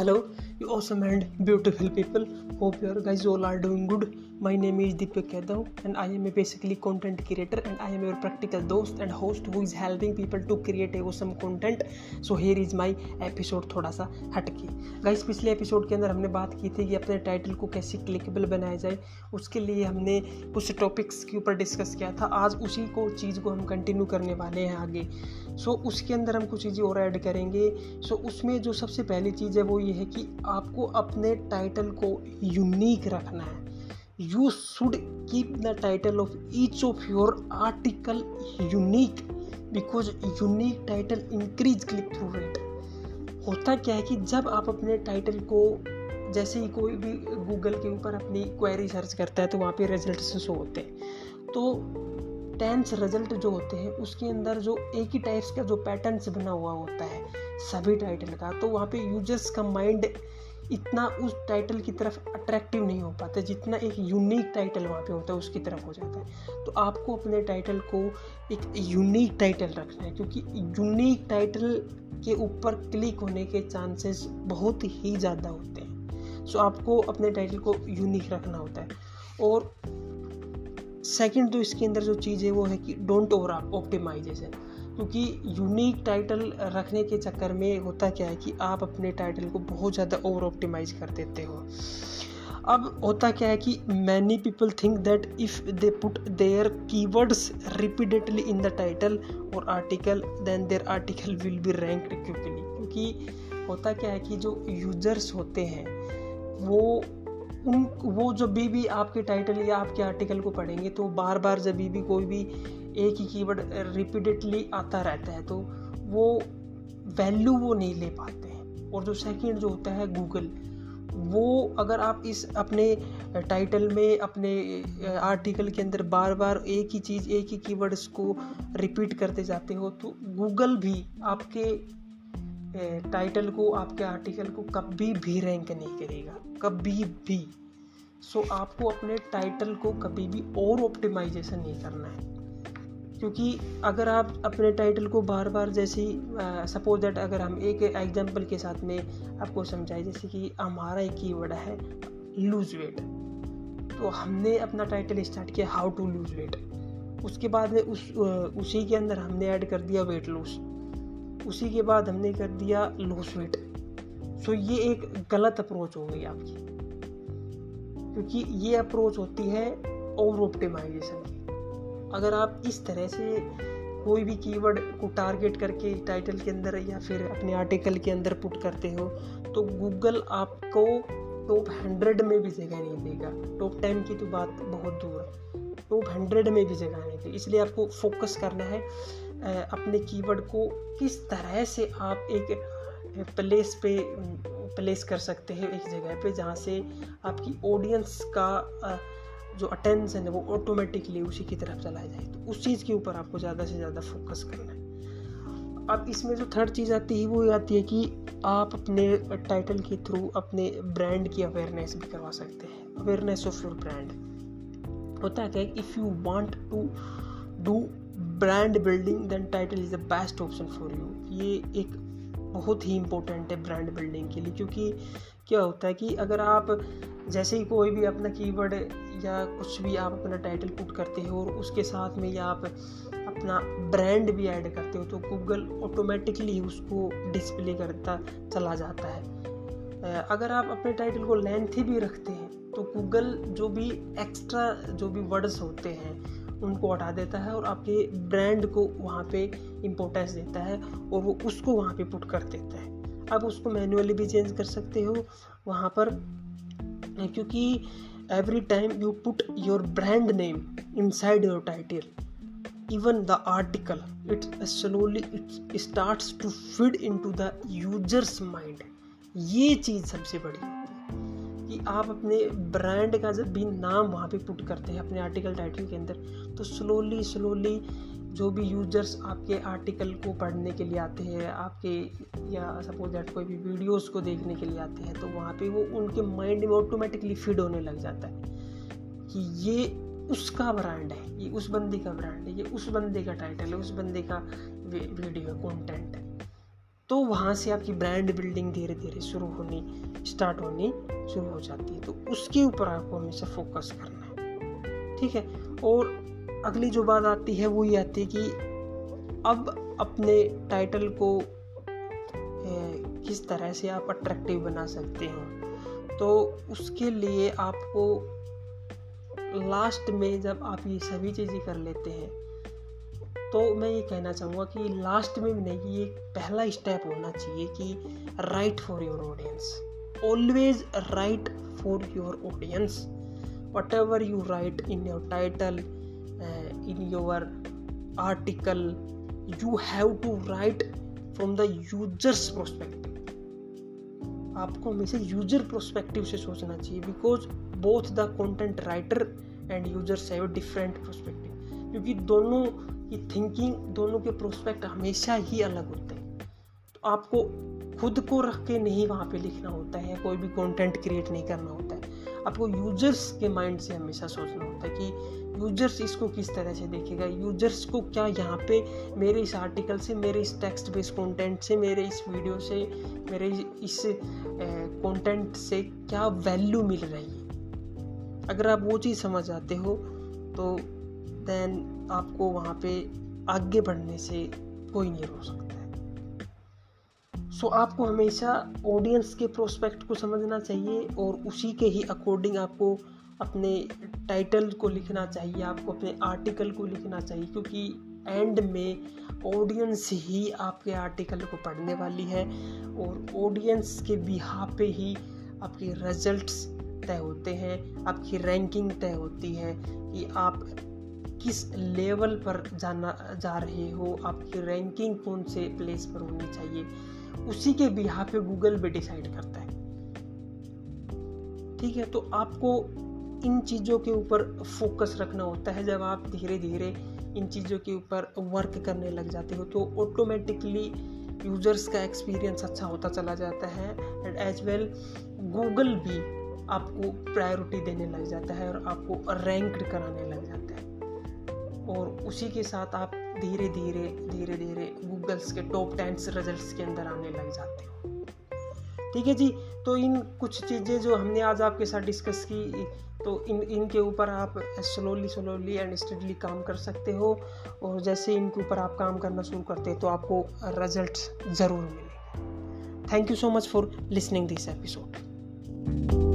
Hello, you awesome and beautiful people. Hope you guys all are doing good. My name is Deepak Yadav and I am a basically content creator and I am your practical host and host who is helping people to create a awesome content. So here is my episode थोड़ा सा हटके। Guys पिछले episode के अंदर हमने बात की थी कि अपने टाइटल को कैसे क्लिकेबल बनाया जाए। उसके लिए हमने कुछ टॉपिक्स के ऊपर डिस्कस किया था। आज उसी को चीज़ को हम कंटिन्यू करने वाले हैं आगे। सो so, उसके अंदर हम कुछ चीज़ें और ऐड करेंगे। सो so, उसमें जो सबसे पहली चीज़ है वो ये है कि आपको अपने टाइटल को यूनिक रखना है। You should keep the title of each of your article unique because unique title increase click through rate होता क्या है कि जब आप अपने टाइटल को, जैसे ही कोई भी गूगल के ऊपर अपनी क्वेरी सर्च करता है तो वहाँ पे रिज़ल्ट शो होते हैं। तो टेंस रिज़ल्ट जो होते हैं, उसके अंदर जो एक ही टाइप्स का जो पैटर्न्स बना हुआ होता है, सभी टाइटल का तो वहाँ पे यूज़र्स का माइंड इतना उस टाइटल की तरफ़ अट्रैक्टिव नहीं हो पाता, जितना एक यूनिक टाइटल वहाँ पे होता है, उसकी तरफ़ हो जाता है। तो आपको अपने टाइटल को एक यूनिक टाइटल रखना है, क्योंकि यूनिक टाइटल के ऊपर क्लिक होने के चांसेस बहुत ही ज़्यादा होते हैं। सो आपको अपने टाइटल को यूनिक रखना होता है। और सेकंड जो इसके अंदर जो चीज़ है, वो है कि डोंट ओवर ऑप्टिमाइजेशन क्योंकि यूनिक टाइटल रखने के चक्कर में होता क्या है कि आप अपने टाइटल को बहुत ज़्यादा ओवर ऑप्टिमाइज कर देते हो। अब होता क्या है कि many people think that if they put their keywords repeatedly in the title और article then their article will be ranked quickly क्योंकि होता क्या है कि जो यूज़र्स होते हैं, वो उन, वो जब भी भी आपके टाइटल या आपके आर्टिकल को पढ़ेंगे तो बार बार जब भी कोई भी एक ही कीवर्ड रिपीटेडली आता रहता है तो वो वैल्यू वो नहीं ले पाते हैं। और जो सेकंड जो होता है गूगल वो अगर आप इस अपने टाइटल में, अपने आर्टिकल के अंदर बार बार एक ही चीज़, एक ही कीवर्ड्स को रिपीट करते जाते हो तो गूगल भी आपके टाइटल को आपके आर्टिकल को कभी भी रैंक नहीं करेगा कभी भी। सो so, आपको अपने टाइटल को कभी भी और ऑप्टिमाइजेशन नहीं करना है। क्योंकि अगर आप अपने टाइटल को बार बार जैसे सपोज़ दैट अगर हम एक एग्जांपल के साथ में आपको समझाए जैसे कि हमारा एक कीवर्ड है लूज वेट तो हमने अपना टाइटल स्टार्ट किया हाउ टू लूज वेट उसके बाद में उस उसी के अंदर हमने ऐड कर दिया वेट लूज उसी के बाद हमने कर दिया लूज वेट सो ये एक गलत अप्रोच हो गई आपकी। क्योंकि ये अप्रोच होती है ओवर ऑप्टिमाइजेशन की। अगर आप इस तरह से कोई भी कीवर्ड को टारगेट करके टाइटल के अंदर या फिर अपने आर्टिकल के अंदर पुट करते हो तो गूगल आपको टॉप हंड्रेड में भी जगह नहीं देगा। टॉप टेन की तो बात बहुत दूर है। टॉप हंड्रेड में भी जगह नहीं देगी। इसलिए आपको फोकस करना है। अपने कीवर्ड को किस तरह से आप एक प्लेस पे, प्लेस कर सकते हैं एक जगह पे जहाँ से आपकी ऑडियंस का जो अटेंशन है वो ऑटोमेटिकली उसी की तरफ़ चला जाए। तो उस चीज़ के ऊपर आपको ज़्यादा से ज़्यादा फोकस करना है। अब इसमें जो थर्ड चीज़ आती है वो ये आती है कि आप अपने टाइटल के थ्रू अपने ब्रांड की अवेयरनेस भी करवा सकते हैं। Awareness of your brand. होता है क्या if you want to do brand building then title is the best option for you ये एक बहुत ही इम्पोर्टेंट है ब्रांड बिल्डिंग के लिए, क्योंकि क्या होता है कि अगर आप जैसे ही कोई भी अपना कीवर्ड या कुछ भी आप अपना टाइटल पुट करते हो और उसके साथ में या आप अपना ब्रांड भी ऐड करते हो तो गूगल ऑटोमेटिकली उसको डिस्प्ले करता, चला जाता है। अगर आप अपने टाइटल को लेंथी भी रखते हैं तो गूगल जो भी एक्स्ट्रा जो भी वर्ड्स होते हैं उनको हटा देता है और आपके ब्रांड को वहाँ पे इम्पोर्टेंस देता है और वो उसको वहाँ पे पुट कर देता है। आप उसको मैनुअली भी चेंज कर सकते हो वहाँ पर, क्योंकि every time you put your brand name inside your title even the article it slowly it start to feed into the users mind ये चीज़ सबसे बड़ी है। कि आप अपने ब्रांड का जब भी नाम वहाँ पे पुट करते हैं, अपने आर्टिकल टाइटल के अंदर तो स्लोली स्लोली जो भी यूज़र्स आपके आर्टिकल को पढ़ने के लिए आते हैं, आपके या सपोज़ दैट कोई भी वीडियोस को देखने के लिए आते हैं तो वहाँ पे वो उनके माइंड में ऑटोमेटिकली फ़ीड होने लग जाता है कि ये उसका ब्रांड है, ये उस बंदे का ब्रांड है, ये उस बंदे का टाइटल है, उस बंदे का वीडियो है कॉन्टेंट है। तो वहाँ से आपकी ब्रांड बिल्डिंग धीरे धीरे शुरू होनी स्टार्ट होनी शुरू हो जाती है। तो उसके ऊपर आपको हमेशा फोकस करना है। ठीक है? और अगली जो बात आती है, वो ये आती है कि अब अपने टाइटल को किस तरह से आप अट्रैक्टिव बना सकते हो। तो उसके लिए आपको लास्ट में जब आप ये सभी चीज़ें कर लेते हैं तो मैं ये कहना चाहूँगा कि लास्ट में भी नहीं, ये पहला स्टेप होना चाहिए कि write for your audience always write for your audience whatever you write in your title in your article you have to write from the users prospective आपको हमेशा यूज़र प्रोस्पेक्टिव से सोचना चाहिए because both the content writer and users have different prospective क्योंकि दोनों की thinking दोनों के प्रोस्पेक्ट हमेशा ही अलग होते हैं। तो आपको खुद को रख के नहीं वहाँ पे लिखना होता है, कोई भी कंटेंट क्रिएट नहीं करना होता है। आपको यूज़र्स के माइंड से हमेशा सोचना होता है कि यूज़र्स इसको किस तरह से देखेगा यूज़र्स को क्या यहाँ पे मेरे इस आर्टिकल से, मेरे इस टेक्स्ट बेस्ड कंटेंट से, मेरे इस वीडियो से, मेरे इस कंटेंट से क्या वैल्यू मिल रही है। अगर आप वो चीज़ समझ आते हो तो देन आपको वहाँ पे आगे बढ़ने से कोई नहीं रोक सकता है। सो so, आपको हमेशा ऑडियंस के प्रोस्पेक्ट को समझना चाहिए और उसी के ही अकॉर्डिंग आपको अपने टाइटल को लिखना चाहिए आपको अपने आर्टिकल को लिखना चाहिए क्योंकि एंड में ऑडियंस ही आपके आर्टिकल को पढ़ने वाली है और ऑडियंस के बिहा पे ही आपके रिजल्ट्स तय होते हैं आपकी रैंकिंग तय होती है कि आप किस लेवल पर जाना, जा रहे हो, आपकी रैंकिंग कौन से प्लेस पर होनी चाहिए, उसी के बिहा पे गूगल भी डिसाइड करता है। ठीक है तो आपको इन चीज़ों के ऊपर फोकस रखना होता है। जब आप धीरे धीरे इन चीज़ों के ऊपर वर्क करने लग जाते हो तो ऑटोमेटिकली यूज़र्स का एक्सपीरियंस अच्छा होता चला जाता है। एंड एज वेल गूगल भी आपको प्रायोरिटी देने लग जाता है और आपको रैंक्ड कराने लग जाता है। और उसी के साथ आप धीरे धीरे धीरे धीरे गूगल्स के टॉप टेंस रिजल्ट्स के अंदर आने लग जाते हो। ठीक है जी? तो इन कुछ चीज़ें जो हमने आज आपके साथ डिस्कस की तो इन, इनके ऊपर आप स्लोली स्लोली एंड स्टडली काम कर सकते हो और जैसे इनके ऊपर आप काम करना शुरू करते हैं तो आपको रिज़ल्ट ज़रूर मिलेंगे। Thank you so much for listening this episode